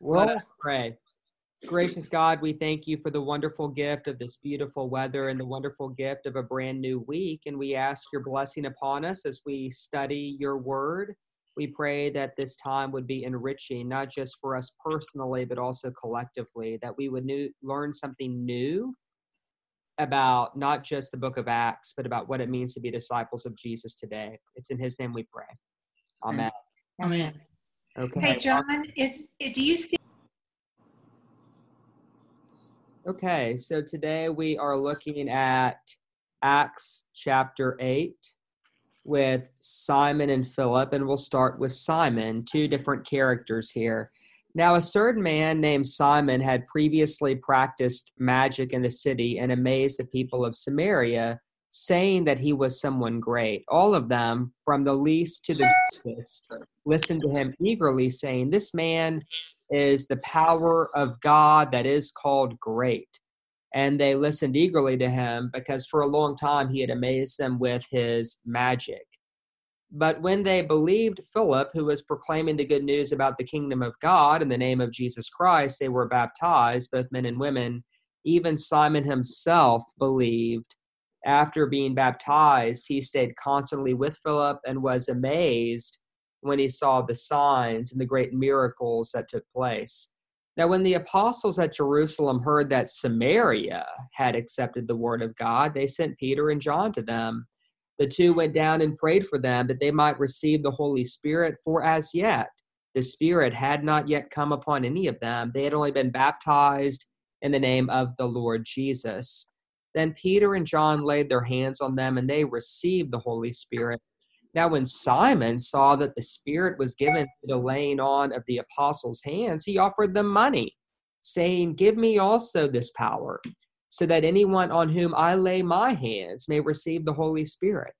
Let us pray. Gracious God, we thank you for the wonderful gift of this beautiful weather and the wonderful gift of a brand new week. And we ask your blessing upon us as we study your word. We pray that this time would be enriching, not just for us personally, but also collectively, that we would new, learn something new about not just the book of Acts, but about what it means to be disciples of Jesus today. It's in his name we pray. Amen. Amen. Okay. Hey, John, is, do you see? Okay, so today we are looking at Acts chapter 8 with Simon and Philip, and we'll start with Simon, two different characters here. Now, a certain man named Simon had previously practiced magic in the city and amazed the people of Samaria, saying that he was someone great. All of them, from the least to the greatest, listened to him eagerly, saying, This man is the power of God that is called great. And they listened eagerly to him because for a long time he had amazed them with his magic. But when they believed Philip, who was proclaiming the good news about the kingdom of God in the name of Jesus Christ, they were baptized, both men and women. Even Simon himself believed. After being baptized, he stayed constantly with Philip and was amazed when he saw the signs and the great miracles that took place. Now, when the apostles at Jerusalem heard that Samaria had accepted the word of God, they sent Peter and John to them the two went down and prayed for them that they might receive the Holy Spirit, for as yet the Spirit had not yet come upon any of them. They had only been baptized in the name of the Lord Jesus. Then Peter and John laid their hands on them and they received the Holy Spirit. Now, when Simon saw that the Spirit was given to the laying on of the apostles' hands, he offered them money, saying, Give me also this power so that anyone on whom I lay my hands may receive the Holy Spirit.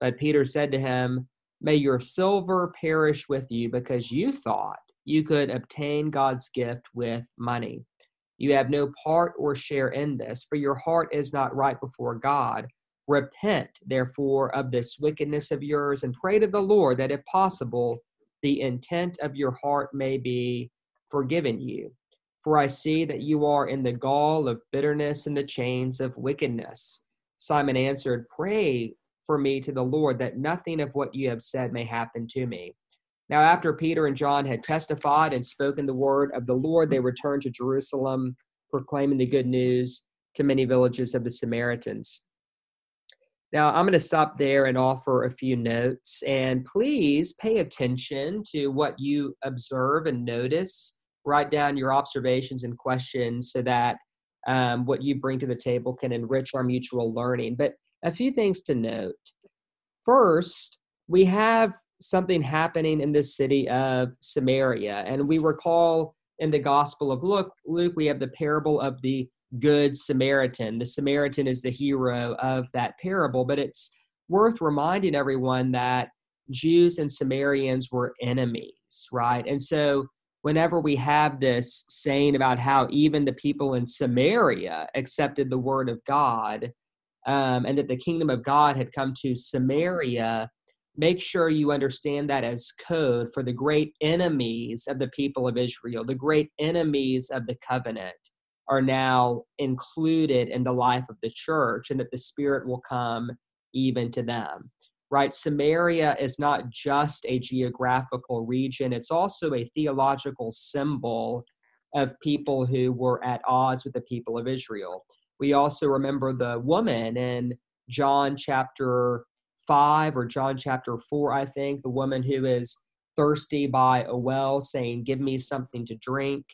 But Peter said to him, May your silver perish with you because you thought you could obtain God's gift with money. You have no part or share in this, for your heart is not right before God. Repent, therefore, of this wickedness of yours and pray to the Lord that, if possible, the intent of your heart may be forgiven you. For I see that you are in the gall of bitterness and the chains of wickedness. Simon answered, Pray for me to the Lord that nothing of what you have said may happen to me. Now, after Peter and John had testified and spoken the word of the Lord, they returned to Jerusalem, proclaiming the good news to many villages of the Samaritans. Now, I'm going to stop there and offer a few notes. And please pay attention to what you observe and notice write down your observations and questions so that um, what you bring to the table can enrich our mutual learning. But a few things to note. First, we have something happening in the city of Samaria, and we recall in the Gospel of Luke, Luke, we have the parable of the Good Samaritan. The Samaritan is the hero of that parable, but it's worth reminding everyone that Jews and Samaritans were enemies, right? And so whenever we have this saying about how even the people in Samaria accepted the word of God um, and that the kingdom of God had come to Samaria, make sure you understand that as code for the great enemies of the people of Israel, the great enemies of the covenant are now included in the life of the church and that the Spirit will come even to them right? Samaria is not just a geographical region, it's also a theological symbol of people who were at odds with the people of Israel. We also remember the woman in John chapter 5 or John chapter 4, I think, the woman who is thirsty by a well saying, Give me something to drink.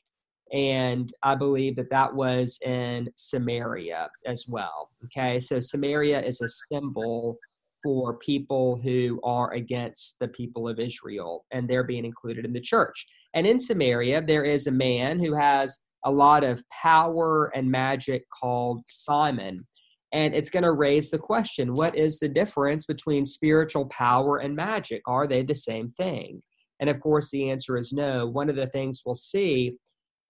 And I believe that that was in Samaria as well. Okay, so Samaria is a symbol for people who are against the people of Israel, and they're being included in the church. And in Samaria, there is a man who has a lot of power and magic called Simon. And it's going to raise the question what is the difference between spiritual power and magic? Are they the same thing? And of course, the answer is no. One of the things we'll see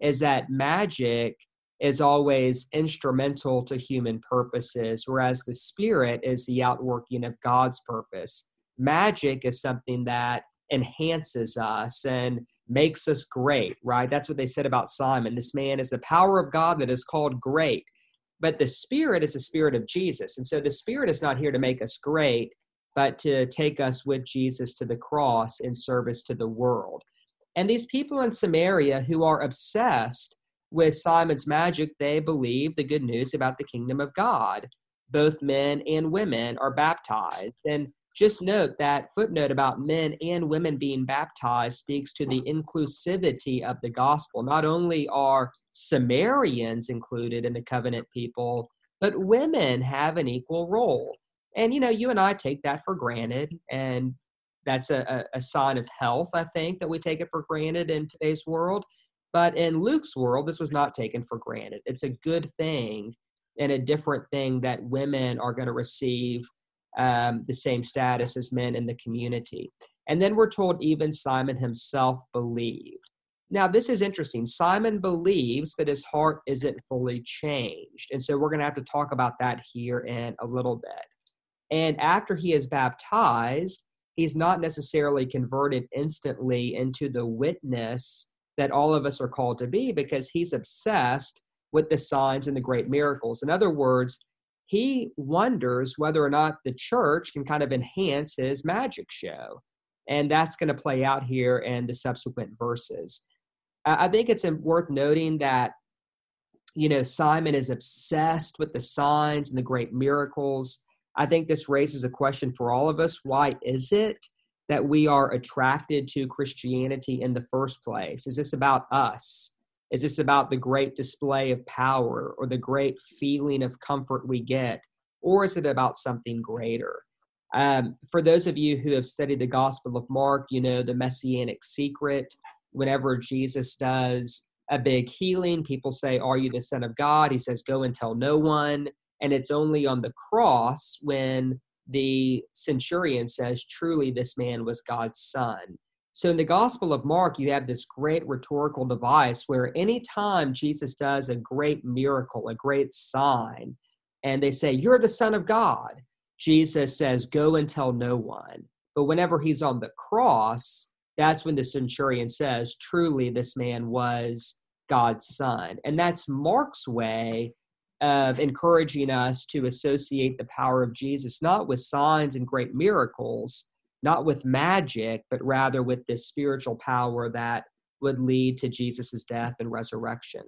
is that magic is always instrumental to human purposes, whereas the spirit is the outworking of God's purpose. Magic is something that enhances us and makes us great, right? That's what they said about Simon. This man is the power of God that is called great. But the Spirit is the Spirit of Jesus. And so the Spirit is not here to make us great, but to take us with Jesus to the cross in service to the world. And these people in Samaria who are obsessed with Simon's magic, they believe the good news about the kingdom of God. Both men and women are baptized. And just note that footnote about men and women being baptized speaks to the inclusivity of the gospel. Not only are Samaritans included in the covenant people, but women have an equal role. And, you know, you and I take that for granted. And that's a, a, sign of health, I think, that we take it for granted in today's world. But in Luke's world, this was not taken for granted. It's a good thing and a different thing that women are going to receive um, the same status as men in the community. And then we're told even Simon himself believed. Now, this is interesting. Simon believes, but his heart isn't fully changed. And so we're going to have to talk about that here in a little bit. And after he is baptized, he's not necessarily converted instantly into the witness that all of us are called to be because he's obsessed with the signs and the great miracles. In other words, he wonders whether or not the church can kind of enhance his magic show. And that's going to play out here in the subsequent verses. I think it's worth noting that, you know, Simon is obsessed with the signs and the great miracles. I think this raises a question for all of us. Why is it that we are attracted to Christianity in the first place? Is this about us? Is this about the great display of power or the great feeling of comfort we get? Or is it about something greater? Um, for those of you who have studied the Gospel of Mark, you know the messianic secret. Whenever Jesus does a big healing, people say, Are you the Son of God? He says, Go and tell no one. And it's only on the cross when the centurion says, Truly, this man was God's son. So in the Gospel of Mark, you have this great rhetorical device where anytime Jesus does a great miracle, a great sign, and they say, You're the Son of God, Jesus says, Go and tell no one. But whenever he's on the cross, that's when the centurion says, Truly, this man was God's Son. And that's Mark's way of encouraging us to associate the power of Jesus not with signs and great miracles not with magic, but rather with this spiritual power that would lead to Jesus' death and resurrection.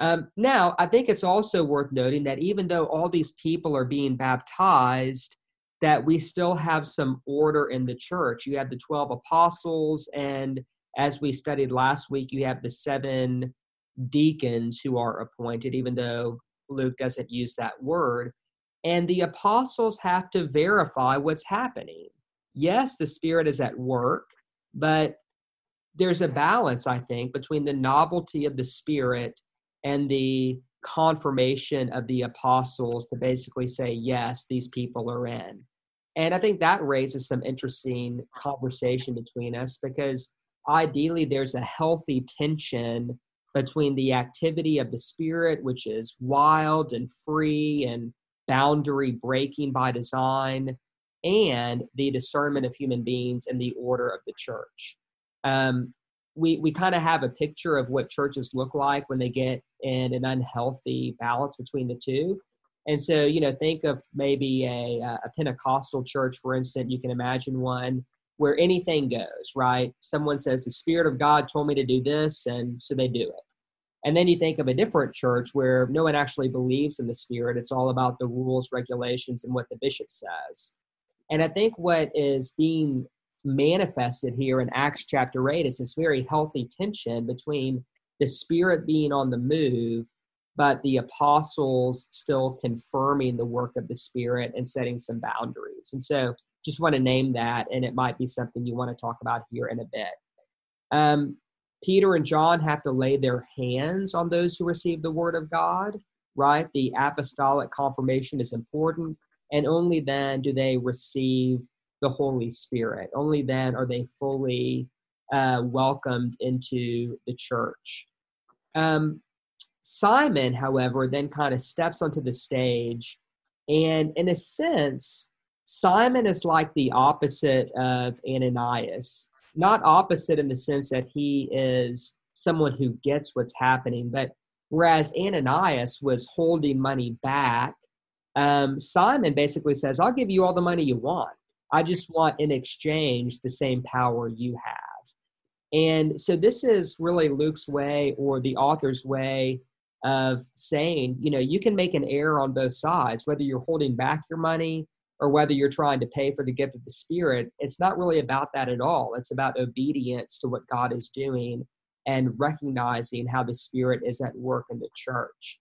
Um, now, I think it's also worth noting that even though all these people are being baptized, that we still have some order in the church. You have the 12 apostles, and as we studied last week, you have the seven deacons who are appointed, even though Luke doesn't use that word. And the apostles have to verify what's happening yes, the Spirit is at work, but there's a balance, I think, between the novelty of the Spirit and the confirmation of the apostles to basically say, yes, these people are in. And I think that raises some interesting conversation between us because ideally there's a healthy tension between the activity of the Spirit, which is wild and free and boundary breaking by design, and the discernment of human beings and the order of the church. Um, we we kind of have a picture of what churches look like when they get in an unhealthy balance between the two. And so, you know, think of maybe a, uh, a Pentecostal church, for instance. You can imagine one where anything goes, right? Someone says, The Spirit of God told me to do this, and so they do it. And then you think of a different church where no one actually believes in the Spirit. It's all about the rules, regulations, and what the bishop says. And I think what is being manifested here in Acts chapter 8 is this very healthy tension between the Spirit being on the move, but the apostles still confirming the work of the Spirit and setting some boundaries. And so just want to name that, and it might be something you want to talk about here in a bit. Um, Peter and John have to lay their hands on those who receive the word of God, right? The apostolic confirmation is important and only then do they receive the Holy Spirit. Only then are they fully uh, welcomed into the church. Um, Simon, however, then kind of steps onto the stage, and in a sense, Simon is like the opposite of Ananias. not opposite in the sense that he is someone who gets what's happening, but whereas Ananias was holding money back, um, Simon basically says, I'll give you all the money you want. I just want in exchange the same power you have. And so this is really Luke's way or the author's way of saying, you know, you can make an error on both sides, whether you're holding back your money or whether you're trying to pay for the gift of the Spirit. It's not really about that at all. It's about obedience to what God is doing and recognizing how the Spirit is at work in the church.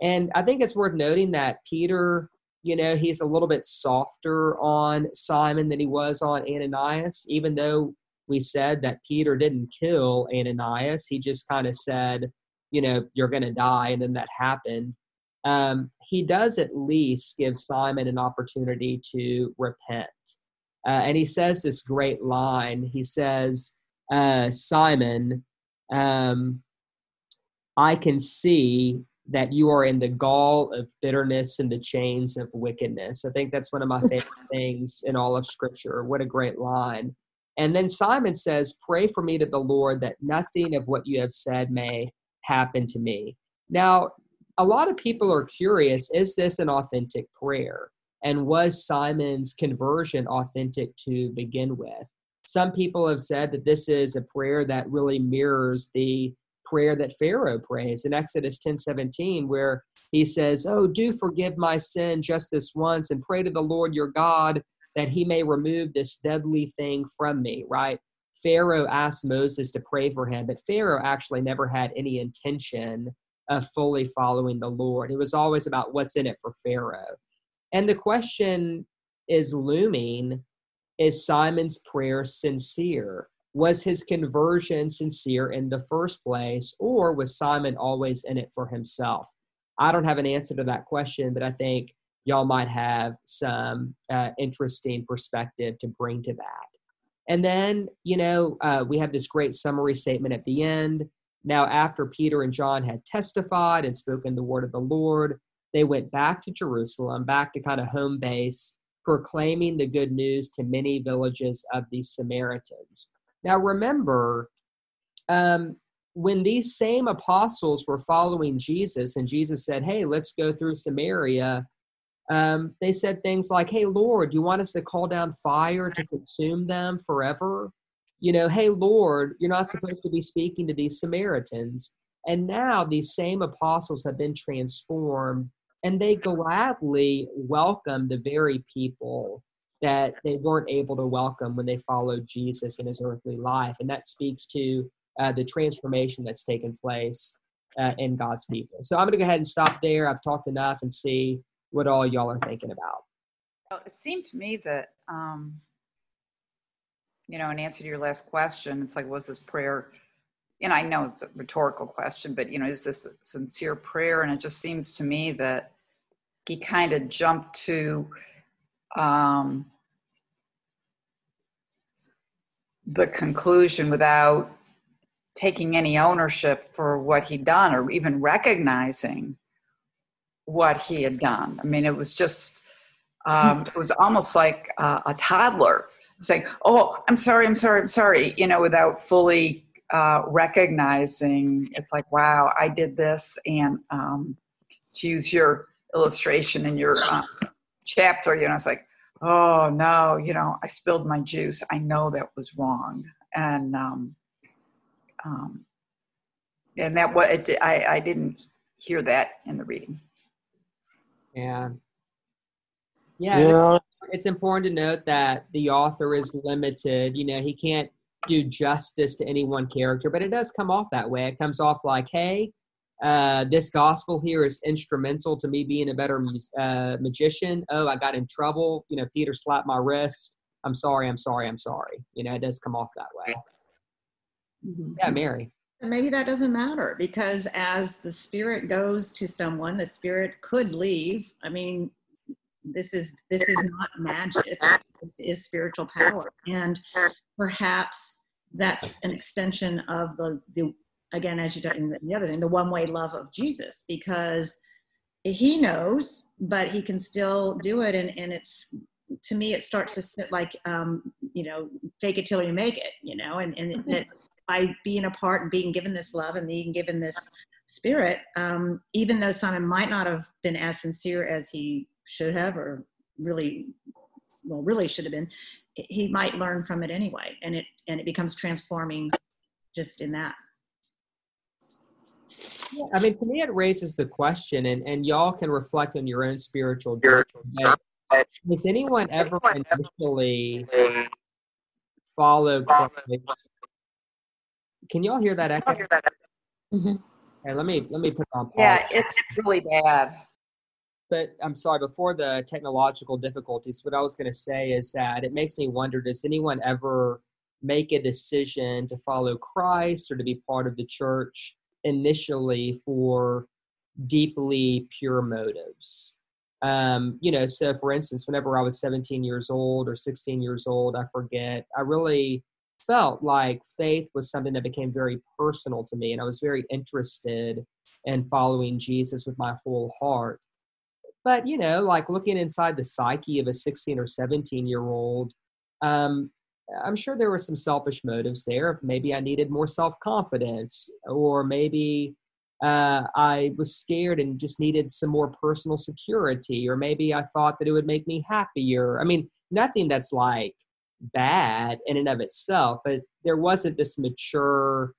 And I think it's worth noting that Peter, you know, he's a little bit softer on Simon than he was on Ananias, even though we said that Peter didn't kill Ananias. He just kind of said, you know, you're going to die. And then that happened. Um, he does at least give Simon an opportunity to repent. Uh, and he says this great line. He says, uh, Simon, um, I can see that you are in the gall of bitterness and the chains of wickedness. I think that's one of my favorite things in all of Scripture. What a great line. And then Simon says, Pray for me to the Lord that nothing of what you have said may happen to me. Now, a lot of people are curious is this an authentic prayer? And was Simon's conversion authentic to begin with? Some people have said that this is a prayer that really mirrors the prayer that Pharaoh prays in Exodus 10 17, where he says, Oh, do forgive my sin just this once and pray to the Lord your God that he may remove this deadly thing from me, right? Pharaoh asked Moses to pray for him, but Pharaoh actually never had any intention of fully following the Lord. It was always about what's in it for Pharaoh. And the question is looming is Simon's prayer sincere? Was his conversion sincere in the first place, or was Simon always in it for himself? I don't have an answer to that question, but I think y'all might have some uh, interesting perspective to bring to that. And then, you know, uh, we have this great summary statement at the end. Now, after Peter and John had testified and spoken the word of the Lord, they went back to Jerusalem, back to kind of home base, proclaiming the good news to many villages of the Samaritans. Now, remember, um, when these same apostles were following Jesus and Jesus said, Hey, let's go through Samaria, um, they said things like, Hey, Lord, do you want us to call down fire to consume them forever? You know, hey, Lord, you're not supposed to be speaking to these Samaritans. And now these same apostles have been transformed and they gladly welcome the very people that they weren't able to welcome when they followed Jesus in his earthly life. And that speaks to uh, the transformation that's taken place uh, in God's people. So I'm going to go ahead and stop there. I've talked enough and see what all y'all are thinking about. Well, it seemed to me that, um, you know, in answer to your last question, it's like, was this prayer, and I know it's a rhetorical question, but, you know, is this sincere prayer? And it just seems to me that he kind of jumped to um, the conclusion without taking any ownership for what he'd done or even recognizing what he had done. I mean, it was just, um, it was almost like a toddler saying, Oh, I'm sorry, I'm sorry, I'm sorry, you know, without fully uh, recognizing it's like, wow, I did this. And um, to use your illustration in your uh, chapter, you know, it's like, oh no, you know, I spilled my juice. I know that was wrong. And, um, um, and that what I, I didn't hear that in the reading. Yeah. Yeah. yeah. It's important to note that the author is limited. You know, he can't do justice to any one character, but it does come off that way. It comes off like, hey, uh, this gospel here is instrumental to me being a better uh, magician. Oh, I got in trouble. You know, Peter slapped my wrist. I'm sorry. I'm sorry. I'm sorry. You know, it does come off that way. Mm-hmm. Yeah, Mary maybe that doesn't matter because as the spirit goes to someone the spirit could leave. I mean this is this is not magic. This is spiritual power. And perhaps that's an extension of the the again as you in the other thing the one way love of jesus because he knows but he can still do it. And and it's to me it starts to sit like um, you know, fake it till you make it, you know, and, and that by being a part and being given this love and being given this spirit, um, even though Simon might not have been as sincere as he should have or really, well, really should have been, he might learn from it anyway. And it, and it becomes transforming just in that. Yeah, I mean, to me, it raises the question, and, and y'all can reflect on your own spiritual journey. Has anyone ever initially followed Christ? Can y'all hear that echo? Mm-hmm. Okay, let me let me put on pause. Yeah, it's really bad. But I'm sorry, before the technological difficulties, what I was going to say is that it makes me wonder: Does anyone ever make a decision to follow Christ or to be part of the church initially for deeply pure motives? Um, you know, so for instance, whenever I was 17 years old or 16 years old, I forget, I really felt like faith was something that became very personal to me, and I was very interested in following Jesus with my whole heart. But, you know, like looking inside the psyche of a 16 or 17 year old, um, I'm sure there were some selfish motives there. Maybe I needed more self confidence, or maybe uh, I was scared and just needed some more personal security, or maybe I thought that it would make me happier. I mean, nothing that's like bad in and of itself, but there wasn't this mature,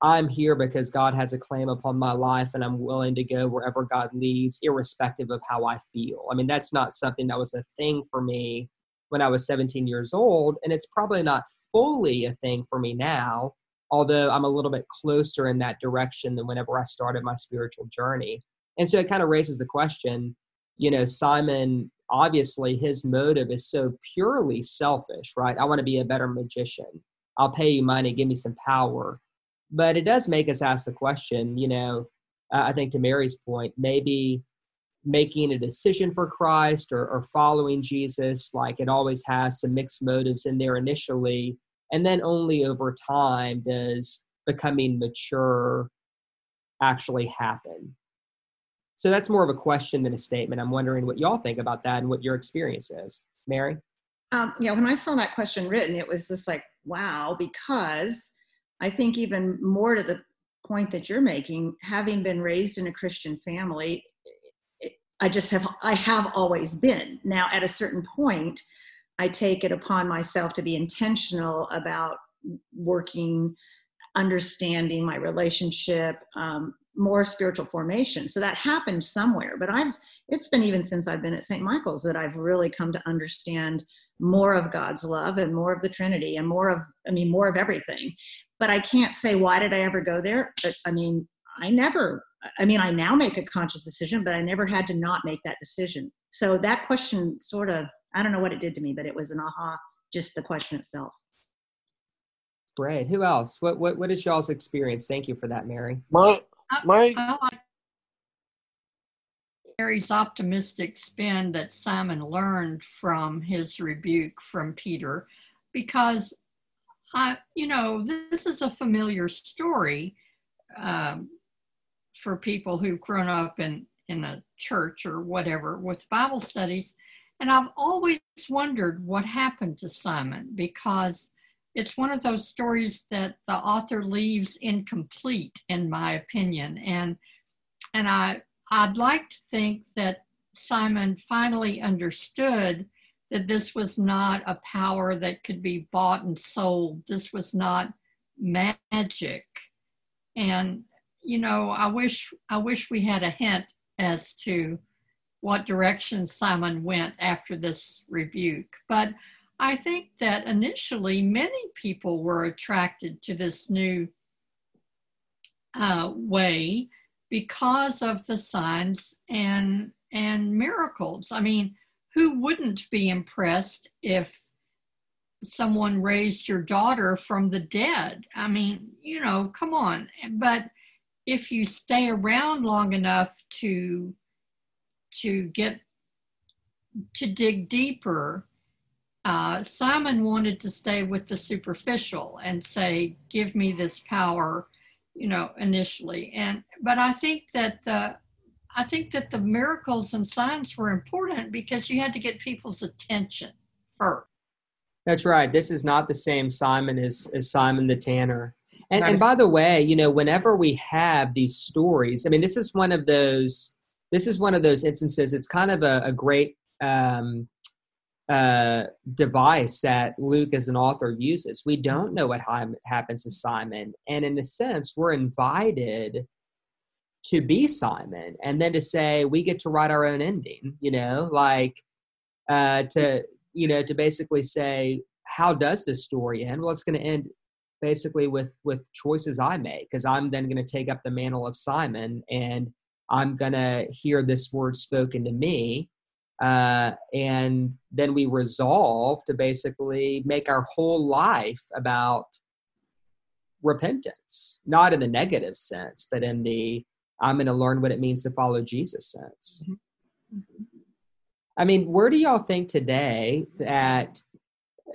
I'm here because God has a claim upon my life and I'm willing to go wherever God leads, irrespective of how I feel. I mean, that's not something that was a thing for me when I was 17 years old, and it's probably not fully a thing for me now, although I'm a little bit closer in that direction than whenever I started my spiritual journey. And so it kind of raises the question you know, Simon, obviously his motive is so purely selfish, right? I want to be a better magician. I'll pay you money, give me some power. But it does make us ask the question, you know, uh, I think to Mary's point, maybe making a decision for Christ or, or following Jesus, like it always has some mixed motives in there initially. And then only over time does becoming mature actually happen. So that's more of a question than a statement. I'm wondering what y'all think about that and what your experience is. Mary? Um, yeah, when I saw that question written, it was just like, wow, because I think even more to the point that you're making, having been raised in a Christian family, I just have I have always been. Now at a certain point, I take it upon myself to be intentional about working, understanding my relationship, um, more spiritual formation. So that happened somewhere. But I've it's been even since I've been at St. Michael's that I've really come to understand more of God's love and more of the Trinity and more of I mean more of everything. But I can't say why did I ever go there? But I mean, I never I mean, I now make a conscious decision, but I never had to not make that decision. So that question sort of, I don't know what it did to me, but it was an aha, just the question itself. Great. Who else? What what what is y'all's experience? Thank you for that, Mary. My my I Mary's optimistic spin that Simon learned from his rebuke from Peter, because I, you know, this is a familiar story um, for people who've grown up in in a church or whatever with Bible studies, and I've always wondered what happened to Simon because it's one of those stories that the author leaves incomplete in my opinion. And and i i'd like to think that simon finally understood that this was not a power that could be bought and sold. This was not magic. And you know i wish i wish we had a hint as to what direction simon went after this rebuke but I think that initially many people were attracted to this new uh, way because of the signs and and miracles. I mean, who wouldn't be impressed if someone raised your daughter from the dead? I mean, you know, come on. But if you stay around long enough to to get to dig deeper uh, Simon wanted to stay with the superficial and say, "Give me this power," you know, initially. And but I think that the I think that the miracles and signs were important because you had to get people's attention first. That's right. This is not the same Simon as, as Simon the Tanner. And, Not and by the way, you know, whenever we have these stories, I mean, this is one of those. This is one of those instances. It's kind of a, a great um, uh, device that Luke, as an author, uses. We don't know what hi- happens to Simon, and in a sense, we're invited to be Simon, and then to say we get to write our own ending. You know, like uh, to you know to basically say how does this story end? Well, it's going to end basically with with choices I make because I'm then going to take up the mantle of Simon and I'm going to hear this word spoken to me. Uh, and then we resolve to basically make our whole life about repentance, not in the negative sense, but in the I'm going to learn what it means to follow Jesus sense. I mean, where do y'all think today that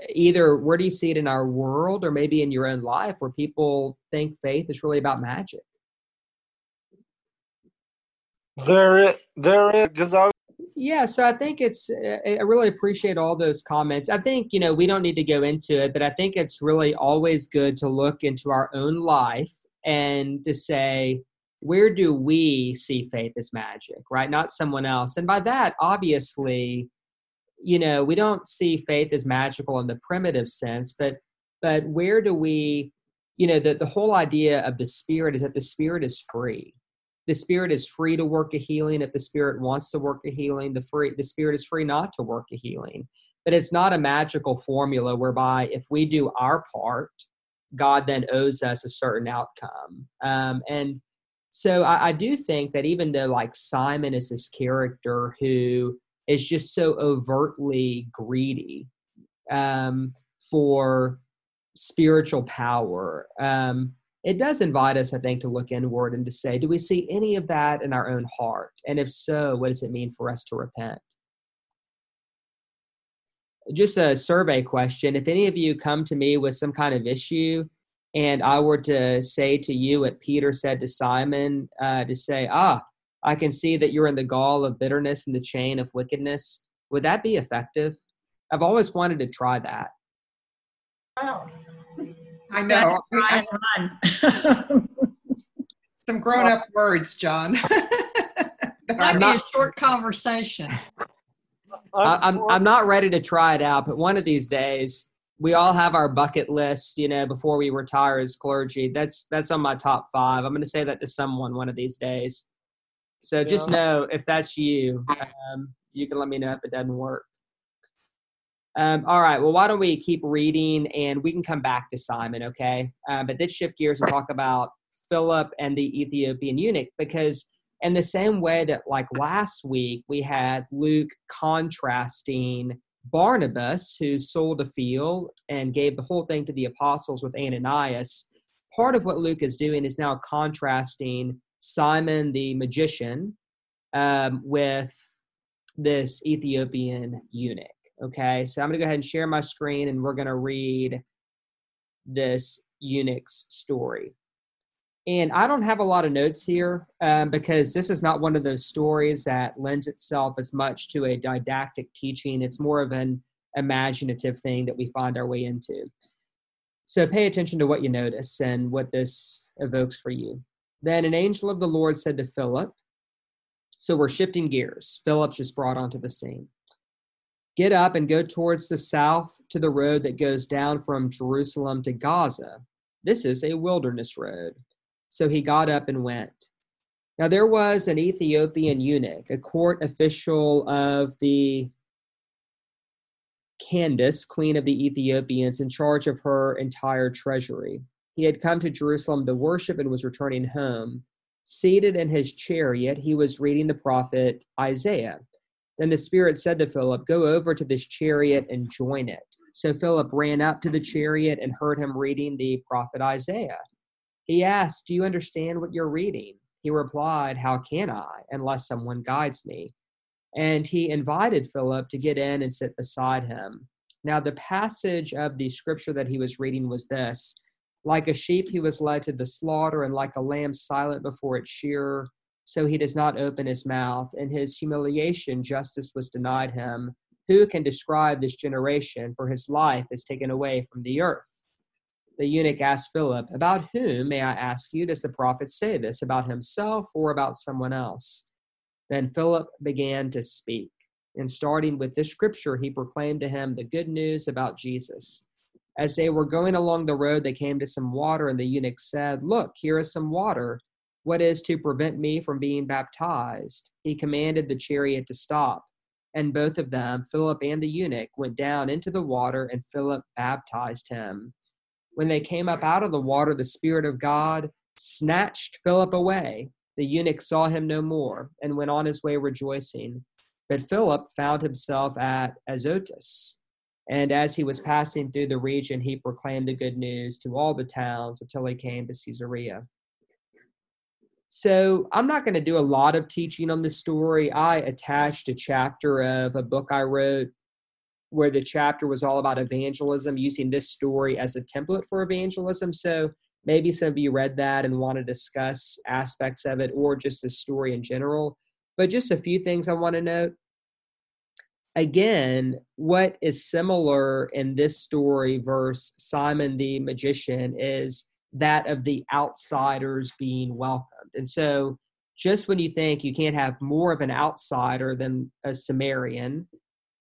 either where do you see it in our world or maybe in your own life where people think faith is really about magic? There is, there is, because I Yeah, so I think it's, I really appreciate all those comments. I think, you know, we don't need to go into it, but I think it's really always good to look into our own life and to say, where do we see faith as magic, right? Not someone else. And by that, obviously, you know, we don't see faith as magical in the primitive sense, but but where do we, you know, the, the whole idea of the spirit is that the spirit is free the spirit is free to work a healing if the spirit wants to work a healing. The free the spirit is free not to work a healing. But it's not a magical formula whereby if we do our part god then owes us a certain outcome. Um, and so I, I do think that even though like simon is this character who is just so overtly greedy um, for spiritual power um, it does invite us, I think, to look inward and to say, do we see any of that in our own heart? And if so, what does it mean for us to repent? Just a survey question. If any of you come to me with some kind of issue, and I were to say to you what Peter said to Simon, uh, to say, ah, I can see that you're in the gall of bitterness and the chain of wickedness, would that be effective? I've always wanted to try that. I know. Run, run. Some grown up words, John. That That'd be not- a short conversation. I, I'm I'm not ready to try it out, but one of these days we all have our bucket list. You know, before we retire as clergy, that's that's on my top five. I'm going to say that to someone one of these days. So just Yeah. know if that's you, um, you can let me know if it doesn't work. Um, all right. Well, why don't we keep reading and we can come back to Simon, okay? Uh, but let's shift gears and talk about Philip and the Ethiopian eunuch because in the same way that like last week we had luke contrasting barnabas who sold a field and gave the whole thing to the apostles with ananias part of what luke is doing is now contrasting simon the magician um, with this ethiopian eunuch okay so i'm to go ahead and share my screen and we're to read this eunuch story and I don't have a lot of notes here um, because this is not one of those stories that lends itself as much to a didactic teaching. It's more of an imaginative thing that we find our way into. So pay attention to what you notice and what this evokes for you. Then an angel of the Lord said to Philip, so we're shifting gears. Philip's just brought onto the scene. Get up and go towards the south to the road that goes down from Jerusalem to Gaza. This is a wilderness road. So he got up and went. Now there was an Ethiopian eunuch, a court official of the Candace, queen of the Ethiopians, in charge of her entire treasury. He had come to Jerusalem to worship and was returning home. Seated in his chariot, he was reading the prophet Isaiah. Then the Spirit said to Philip, Go over to this chariot and join it. So Philip ran up to the chariot and heard him reading the prophet Isaiah. He asked, Do you understand what you're reading? He replied, How can I, unless someone guides me? And he invited Philip to get in and sit beside him. Now, the passage of the scripture that he was reading was this Like a sheep, he was led to the slaughter, and like a lamb silent before its shearer, so he does not open his mouth. In his humiliation, justice was denied him. Who can describe this generation? For his life is taken away from the earth. The eunuch asked Philip, About whom, may I ask you, does the prophet say this? About himself or about someone else? Then Philip began to speak. And starting with this scripture, he proclaimed to him the good news about Jesus. As they were going along the road, they came to some water, and the eunuch said, Look, here is some water. What is to prevent me from being baptized? He commanded the chariot to stop. And both of them, Philip and the eunuch, went down into the water, and Philip baptized him. When they came up out of the water, the Spirit of God snatched Philip away. The eunuch saw him no more and went on his way rejoicing. But Philip found himself at Azotus. And as he was passing through the region, he proclaimed the good news to all the towns until he came to Caesarea. So I'm not going to do a lot of teaching on this story. I attached a chapter of a book I wrote where the chapter was all about evangelism, using this story as a template for evangelism. So maybe some of you read that and want to discuss aspects of it or just the story in general. But just a few things I want to note. Again, what is similar in this story versus Simon the magician is that of the outsiders being welcomed. And so, just when you think you can't have more of an outsider than a Samaritan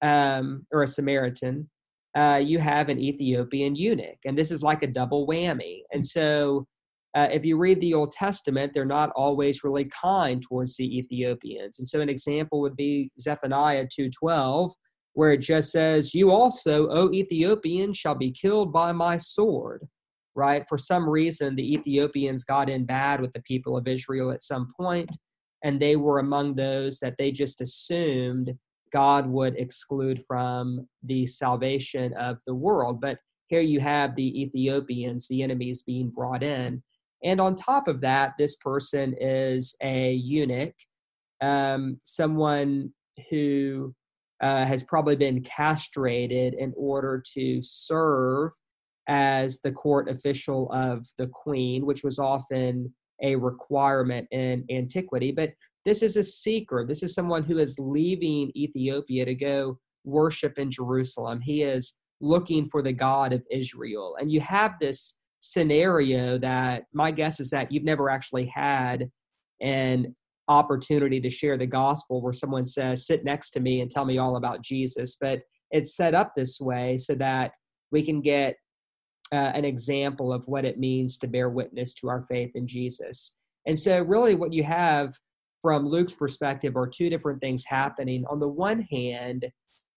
um, or a Samaritan, uh, you have an Ethiopian eunuch. And this is like a double whammy. And so, uh, if you read the Old Testament, they're not always really kind towards the Ethiopians. And so, an example would be Zephaniah 2:12, where it just says, "You also, O Ethiopian, shall be killed by my sword." Right? For some reason, the Ethiopians got in bad with the people of Israel at some point, and they were among those that they just assumed God would exclude from the salvation of the world. But here you have the Ethiopians, the enemies being brought in. And on top of that, this person is a eunuch, um, someone who uh, has probably been castrated in order to serve as the court official of the queen, which was often a requirement in antiquity. But this is a seeker. This is someone who is leaving Ethiopia to go worship in Jerusalem. He is looking for the God of Israel. And you have this scenario that my guess is that you've never actually had an opportunity to share the gospel where someone says, Sit next to me and tell me all about Jesus. But it's set up this way so that we can get uh, an example of what it means to bear witness to our faith in Jesus. And so, really, what you have from Luke's perspective are two different things happening. On the one hand,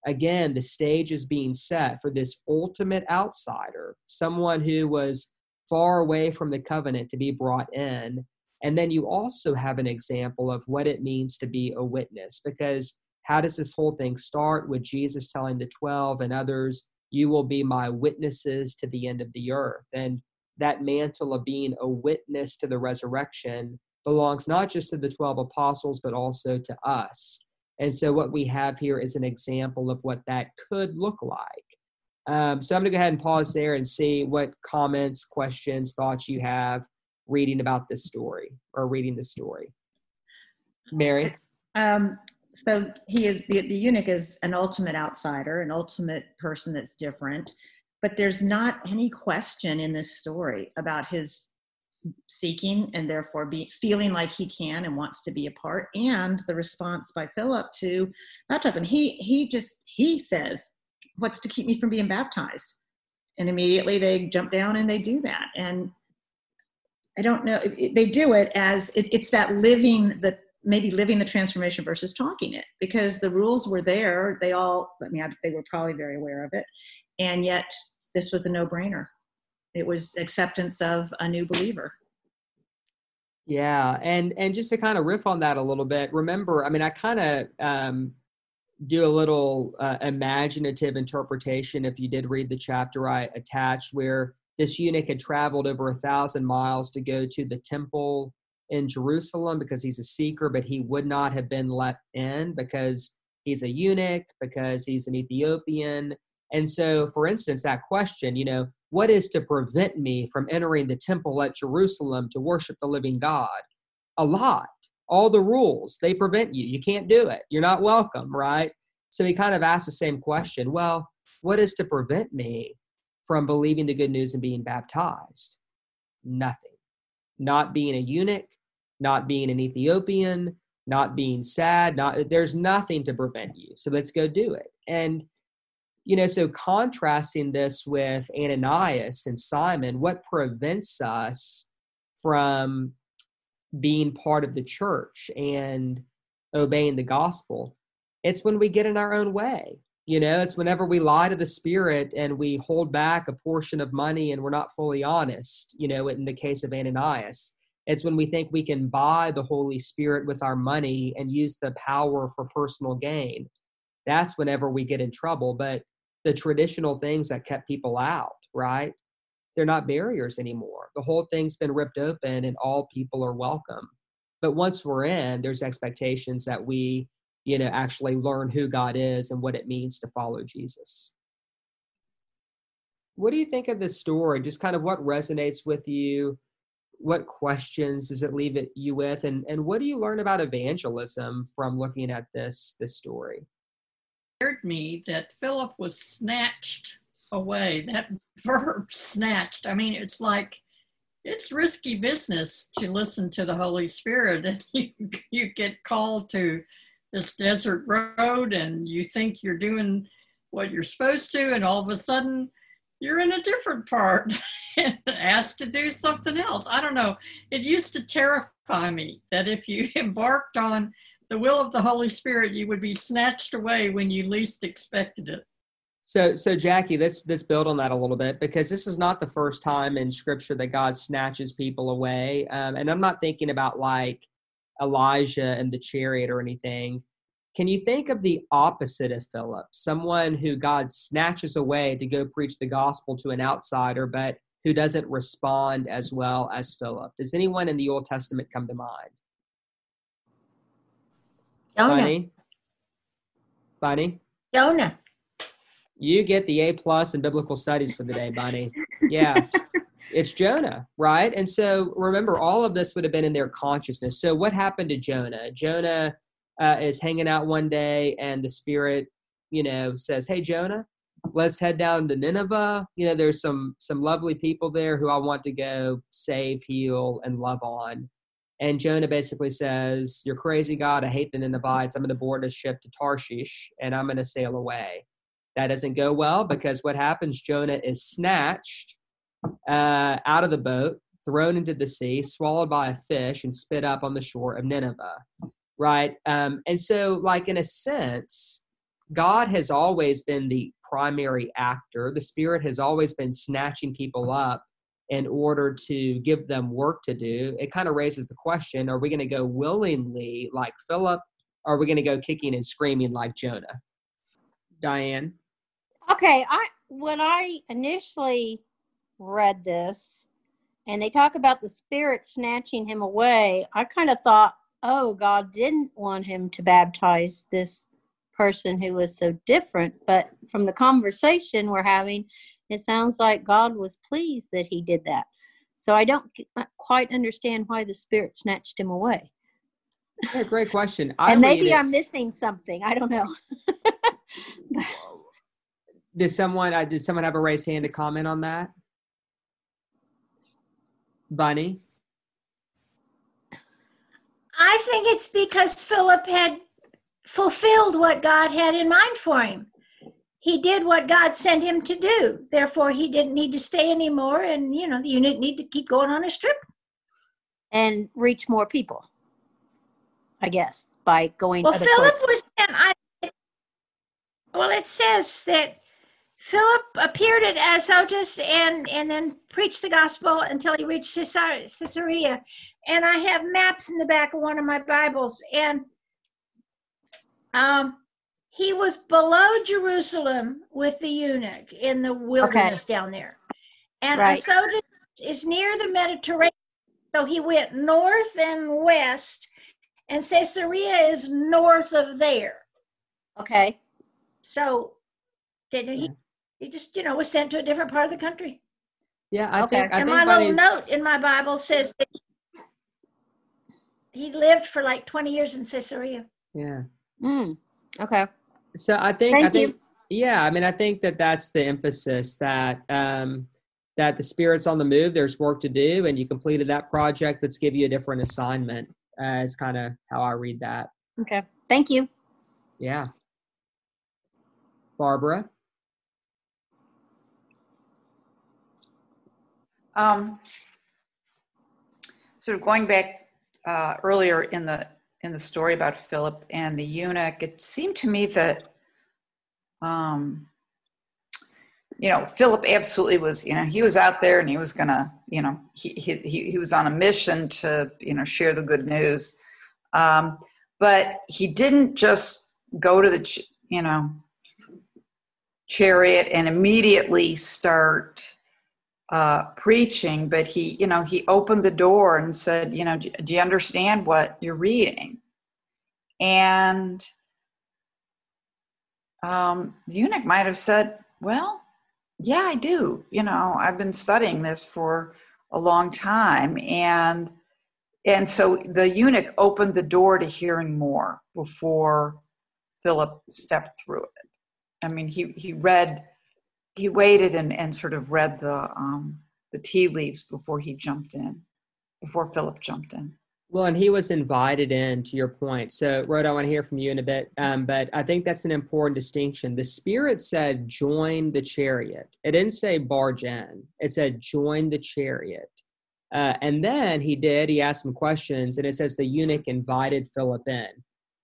again, the stage is being set for this ultimate outsider, someone who was far away from the covenant to be brought in. And then you also have an example of what it means to be a witness, because how does this whole thing start with Jesus telling the 12 and others, You will be my witnesses to the end of the earth? And that mantle of being a witness to the resurrection belongs not just to the 12 apostles, but also to us. And so, what we have here is an example of what that could look like. Um, so, I'm going to go ahead and pause there and see what comments, questions, thoughts you have reading about this story or reading the story. Mary? Um, so he is the, the eunuch is an ultimate outsider, an ultimate person that's different, but there's not any question in this story about his seeking and therefore be feeling like he can and wants to be a part. And the response by philip to baptism he he just he says what's to keep me from being baptized? And immediately they jump down and they do that. And i don't know they do it as it, it's that living the maybe living the transformation versus talking it because the rules were there. They all i mean they were probably very aware of it. And yet this was a no-brainer. It was acceptance of a new believer. Yeah and and just to kind of riff on that a little bit remember i mean i kind of um, do a little uh, imaginative interpretation if you did read the chapter i attached where this eunuch had traveled over a thousand miles to go to the temple in jerusalem because he's a seeker but he would not have been let in because he's a eunuch because he's an ethiopian and so for instance that question you know what is to prevent me from entering the temple at Jerusalem to worship the living God? A lot. All the rules, they prevent you. You can't do it. You're not welcome, right? So he kind of asked the same question well, what is to prevent me from believing the good news and being baptized? Nothing. Not being a eunuch, not being an Ethiopian, not being sad, not there's nothing to prevent you. So let's go do it. And you know, so contrasting this with Ananias and Simon, what prevents us from being part of the church and obeying the gospel? It's when we get in our own way. You know, it's whenever we lie to the spirit and we hold back a portion of money and we're not fully honest, you know, in the case of Ananias. It's when we think we can buy the Holy Spirit with our money and use the power for personal gain. That's whenever we get in trouble. But the traditional things that kept people out, right? They're not barriers anymore. The whole thing's been ripped open and all people are welcome. But once we're in, there's expectations that we, you know, actually learn who God is and what it means to follow Jesus. What do you think of this story? Just kind of what resonates with you? What questions does it leave it you with? And and what do you learn about evangelism from looking at this this story? me that Philip was snatched away. That verb snatched. I mean, it's like it's risky business to listen to the Holy Spirit, and you you get called to this desert road, and you think you're doing what you're supposed to, and all of a sudden you're in a different part asked to do something else. I don't know. It used to terrify me that if you embarked on the will of the Holy Spirit, you would be snatched away when you least expected it. So, so Jackie, let's let's build on that a little bit because this is not the first time in Scripture that God snatches people away, um, and I'm not thinking about like Elijah and the chariot or anything. Can you think of the opposite of Philip, someone who God snatches away to go preach the gospel to an outsider, but who doesn't respond as well as Philip? Does anyone in the Old Testament come to mind? Jonah. Bunny? Bunny? Jonah. You get the A plus in biblical studies for the day, Bunny. Yeah. it's Jonah, right? And so remember, all of this would have been in their consciousness. So what happened to Jonah? Jonah uh, is hanging out one day, and the Spirit, you know, says, "Hey, Jonah, let's head down to Nineveh. You know, there's some some lovely people there who I want to go save, heal, and love on." And Jonah basically says, You're crazy, God. I hate the Ninevites. I'm going to board a ship to Tarshish and I'm going to sail away. That doesn't go well because what happens? Jonah is snatched uh, out of the boat, thrown into the sea, swallowed by a fish, and spit up on the shore of Nineveh. Right? Um, and so, like, in a sense, God has always been the primary actor. The Spirit has always been snatching people up in order to give them work to do, it kind of raises the question are we going to go willingly like Philip? Or are we going to go kicking and screaming like Jonah? Diane? Okay, I when I initially read this and they talk about the spirit snatching him away, I kind of thought, oh, God didn't want him to baptize this person who was so different. But from the conversation we're having, it sounds like God was pleased that he did that. So I don't quite understand why the Spirit snatched him away. Yeah, great question. I and maybe I'm missing something. I don't know. did someone uh, did someone have a raised hand to comment on that? Bunny. I think it's because Philip had fulfilled what God had in mind for him he did what God sent him to do. Therefore, he didn't need to stay anymore, and you know the eunuch need to keep going on his trip and reach more people. I guess by going. Well, Philip places. was sent. I, well, it says that Philip appeared at Azotus and and then preached the gospel until he reached Caesarea. And I have maps in the back of one of my Bibles, and um, he was below Jerusalem with the eunuch in the wilderness okay. down there. And right. Azotus is near the Mediterranean. So he went north and west, and Caesarea is north of there. Okay. So did he he just, you know, was sent to a different part of the country. Yeah, I okay. think I and think my little note in my Bible says that he lived for like 20 years in Caesarea. Yeah. Mm. Okay. So I think Thank I think you. yeah, I mean I think that that's the emphasis that um that the spirit's on the move, there's work to do and you completed that project, let's give you a different assignment. Uh, is kind of how I read that. Okay. Thank you. Yeah. Barbara? Um, sort of going back uh, earlier in the in the story about Philip and the eunuch, it seemed to me that um, you know Philip absolutely was you know he was out there and he was gonna you know he he he was on a mission to you know share the good news, um, but he didn't just go to the you know chariot and immediately start uh, preaching, but he, you know, he opened the door and said, you know, do, do you understand what you're reading? And um, the eunuch might have said, well, yeah, I do. You know, I've been studying this for a long time, and and so the eunuch opened the door to hearing more before Philip stepped through it. I mean, he he read he waited and, and sort of read the um, the tea leaves before he jumped in, before Philip jumped in. Well, and he was invited in, to your point. So, Rhoda, I want to hear from you in a bit. Um, but I think that's an important distinction. The Spirit said, join the chariot. It didn't say barge in, it said, join the chariot. Uh, and then he did, he asked some questions, and it says the eunuch invited Philip in.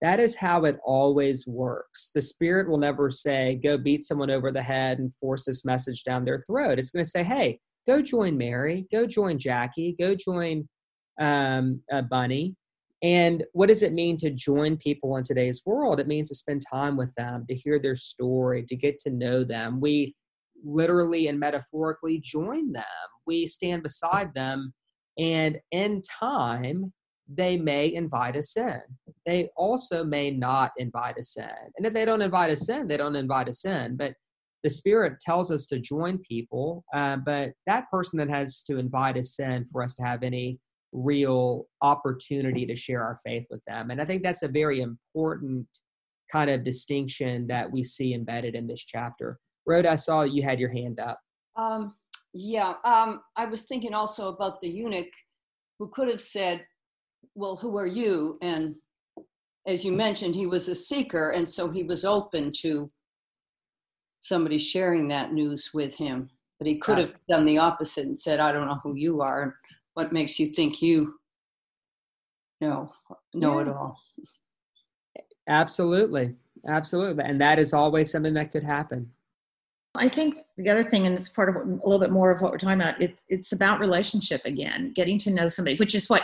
That is how it always works. The Spirit will never say, go beat someone over the head and force this message down their throat. It's going to say, hey, go join Mary, go join Jackie, go join um, uh, Bunny. And what does it mean to join people in today's world? It means to spend time with them, to hear their story, to get to know them. We literally and metaphorically join them, we stand beside them. And in time, they may invite us in. They also may not invite us in. And if they don't invite us in, they don't invite us in. But the Spirit tells us to join people, uh, but that person that has to invite us in for us to have any real opportunity to share our faith with them. And I think that's a very important kind of distinction that we see embedded in this chapter. Rhoda, I saw you had your hand up. Um, yeah, um, I was thinking also about the eunuch who could have said, Well, who are you? And as you mentioned, he was a seeker, and so he was open to somebody sharing that news with him. But he could have done the opposite and said, I don't know who you are what makes you think you know know yeah. it all absolutely absolutely and that is always something that could happen i think the other thing and it's part of what, a little bit more of what we're talking about it, it's about relationship again getting to know somebody which is what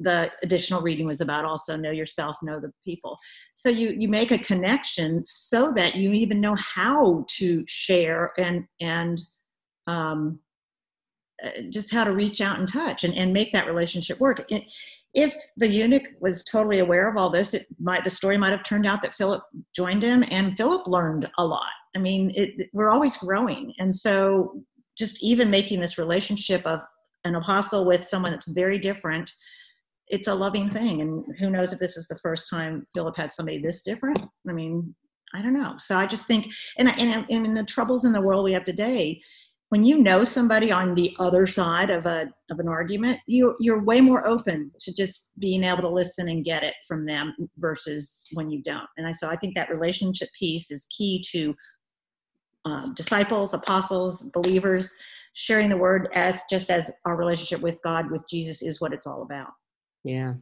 the additional reading was about also know yourself know the people so you you make a connection so that you even know how to share and and um, uh, just how to reach out and touch and, and make that relationship work. It, if the eunuch was totally aware of all this, it might the story might have turned out that Philip joined him, and Philip learned a lot. I mean, it, we're always growing, and so just even making this relationship of an apostle with someone that's very different, it's a loving thing. And who knows if this is the first time Philip had somebody this different? I mean, I don't know. So I just think, and, and, and in the troubles in the world we have today, when you know somebody on the other side of a of an argument you you're way more open to just being able to listen and get it from them versus when you don't and I, so i think that relationship piece is key to uh, disciples apostles believers sharing the word as just as our relationship with god with jesus is what it's all about yeah.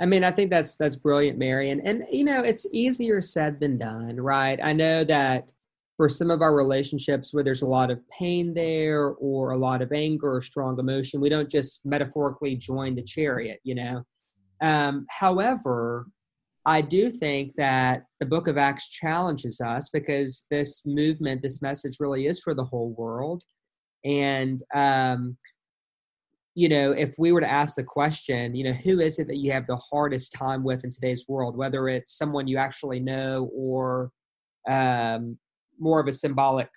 I mean, I think that's that's brilliant, Mary, and and you know, it's easier said than done, right? I know that for some of our relationships where there's a lot of pain there or a lot of anger or strong emotion we don't just metaphorically join the chariot you know? Um, however i do think that the book of acts challenges us because this movement this message really is for the whole world. And um, you know if we were to ask the question you know who is it that you have the hardest time with in today's world whether it's someone you actually know or um, more of a symbolic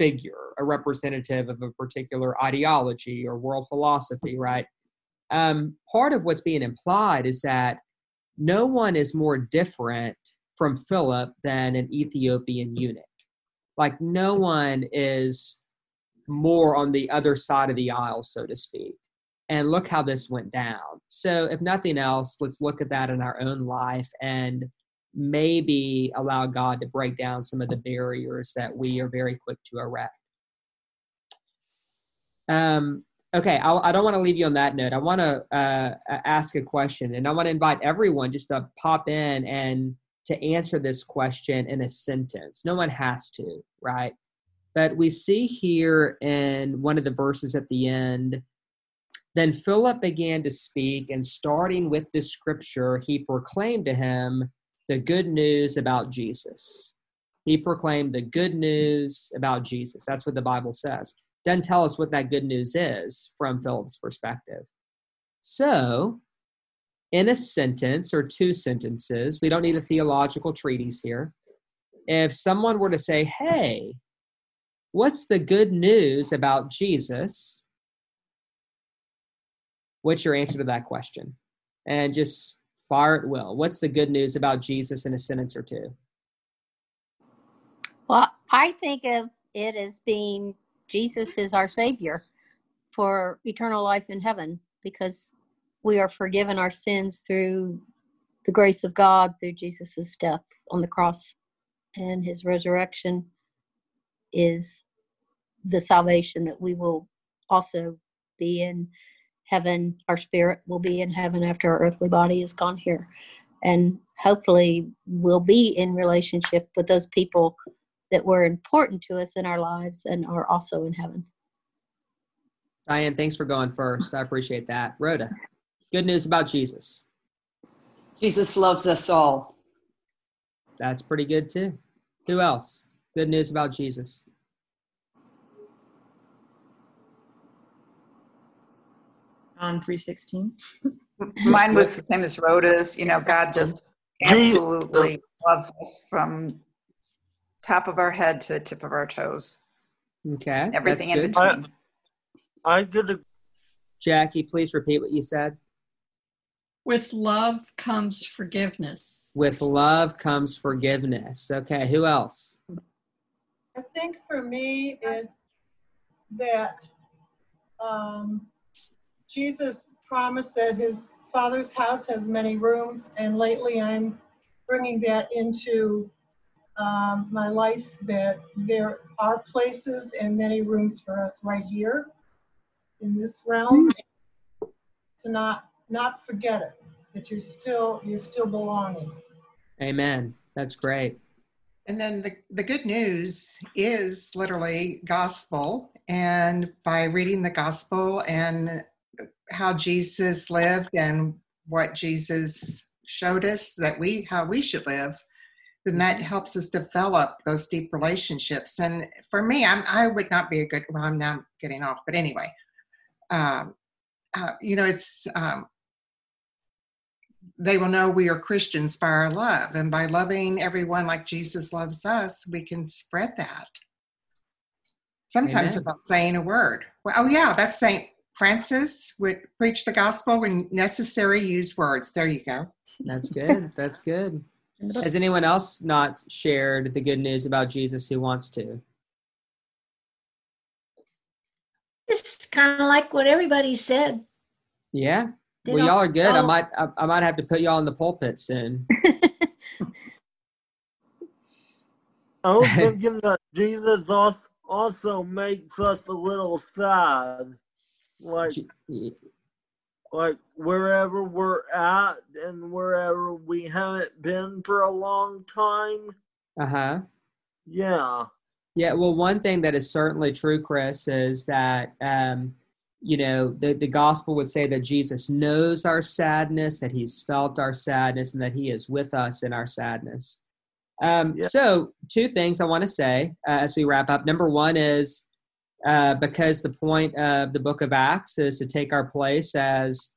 figure, a representative of a particular ideology or world philosophy, right? Um, part of what's being implied is that no one is more different from Philip than an Ethiopian eunuch. Like no one is more on the other side of the aisle, so to speak. And look how this went down. So, if nothing else, let's look at that in our own life and maybe allow God to break down some of the barriers that we are very quick to erect. Um, okay, I, I don't want to leave you on that note. I want to uh, ask a question, and I want to invite everyone just to pop in and to answer this question in a sentence. No one has to, right? But we see here in one of the verses at the end, then Philip began to speak, and starting with the scripture, he proclaimed to him the good news about Jesus. He proclaimed the good news about Jesus. That's what the Bible says. Doesn't tell us what that good news is from Philip's perspective. So, in a sentence or two sentences, we don't need a theological treatise here. If someone were to say, Hey, what's the good news about Jesus? What's your answer to that question? And just fire at will. What's the good news about Jesus in a sentence or two? Well, I think of it as being Jesus is our Savior for eternal life in heaven because we are forgiven our sins through the grace of God through Jesus' death on the cross and his resurrection is the salvation that we will also be in heaven, our spirit will be in heaven after our earthly body is gone here. And hopefully, we'll be in relationship with those people that were important to us in our lives and are also in heaven. Diane, thanks for going first. I appreciate that. Rhoda, good news about Jesus. Jesus loves us all. That's pretty good too. Who else? Good news about Jesus. On 316. Mine was the same as Rhoda's. You know, God just absolutely loves us from top of our head to the tip of our toes. Okay. Everything in between. I, I did a Jackie, please repeat what you said. With love comes forgiveness. With love comes forgiveness. Okay, who else? I think for me, it's that um, Jesus promised that his father's house has many rooms, and lately I'm bringing that into um, my life that there are places and many rooms for us right here in this realm. To not not forget it that you're still you're still belonging. Amen. That's great. And then the, the good news is literally gospel and by reading the gospel and how Jesus lived and what Jesus showed us that we how we should live, then that mm-hmm. helps us develop those deep relationships. And for me, I'm, I would not be a good. Well, I'm now getting off, but anyway, um, uh, you know, it's um, they will know we are Christians by our love, and by loving everyone like Jesus loves us, we can spread that. Sometimes Amen. without saying a word. Well, oh yeah, that's Saint Francis would preach the gospel when necessary, use words. There you go. That's good. That's good. Has anyone else not shared the good news about Jesus who wants to? It's kind of like what everybody said. Yeah. They well, y'all are good. I might, I, I might have to put y'all in the pulpit soon. I was thinking that Jesus also makes us a little sad like like wherever we're at and wherever we haven't been for a long time. Uh-huh. Yeah. Yeah, well one thing that is certainly true, Chris, is that um, you know, the, the gospel would say that Jesus knows our sadness, that he's felt our sadness, and that he is with us in our sadness. Um, yeah. So, two things I want to say uh, as we wrap up. Number one is uh, because the point of the book of Acts is to take our place as,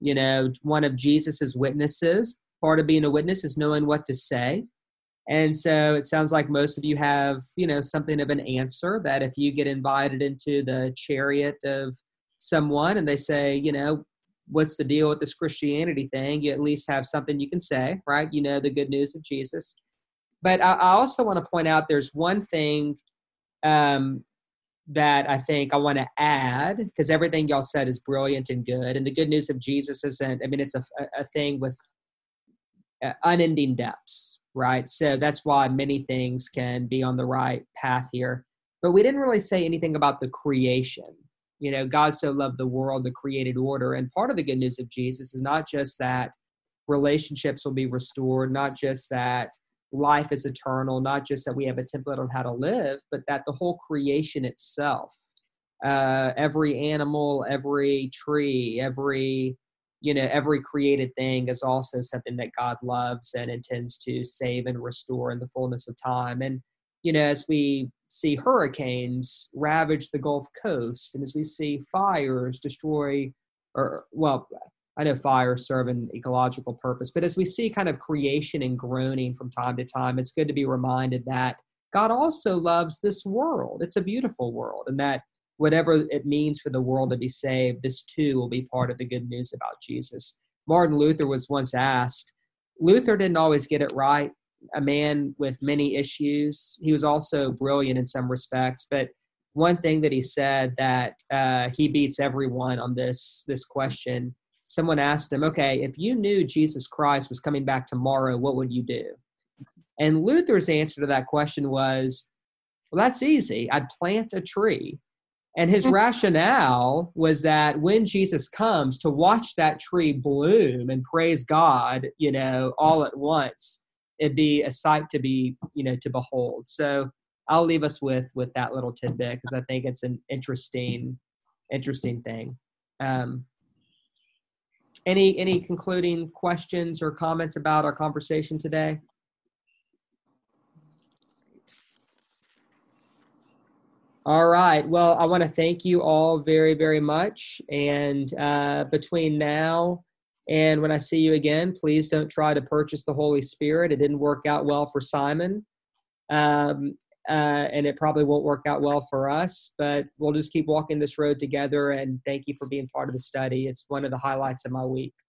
you know, one of Jesus's witnesses. Part of being a witness is knowing what to say. And so it sounds like most of you have, you know, something of an answer that if you get invited into the chariot of someone and they say, you know, what's the deal with this Christianity thing, you at least have something you can say, right? You know the good news of Jesus. but I, I also want to point out there's one thing um, that I think I want to add because everything y'all said is brilliant and good. And the good news of Jesus isn't, I mean, it's a, a thing with uh, unending depths, right? So that's why many things can be on the right path here. But we didn't really say anything about the creation. You know, God so loved the world, the created order. And part of the good news of Jesus is not just that relationships will be restored, not just that life is eternal, not just that we have a template on how to live, but that the whole creation itself, uh, every animal, every tree, every you know every created thing is also something that god loves and intends to save and restore in the fullness of time. And you know as we see hurricanes ravage the gulf coast and as we see fires destroy or well I know fires serve an ecological purpose, but as we see kind of creation and groaning from time to time, it's good to be reminded that God also loves this world. It's a beautiful world, and that whatever it means for the world to be saved, this too will be part of the good news about Jesus. Martin Luther was once asked, Luther didn't always get it right, a man with many issues. He was also brilliant in some respects, but one thing that he said that uh, he beats everyone on this this question someone asked him, okay, if you knew Jesus Christ was coming back tomorrow, what would you do? And Luther's answer to that question was, well, that's easy. I'd plant a tree. And his rationale was that when Jesus comes to watch that tree bloom and praise God, you know, all at once, it'd be a sight to be, you know, to behold. So I'll leave us with with that little tidbit because I think it's an interesting, interesting thing. Um, any any concluding questions or comments about our conversation today? All right. Well, I want to thank you all very, very much. And uh, between now and when I see you again, please don't try to purchase the Holy Spirit. It didn't work out well for Simon. Um, uh, and it probably won't work out well for us, but we'll just keep walking this road together. And thank you for being part of the study. It's one of the highlights of my week.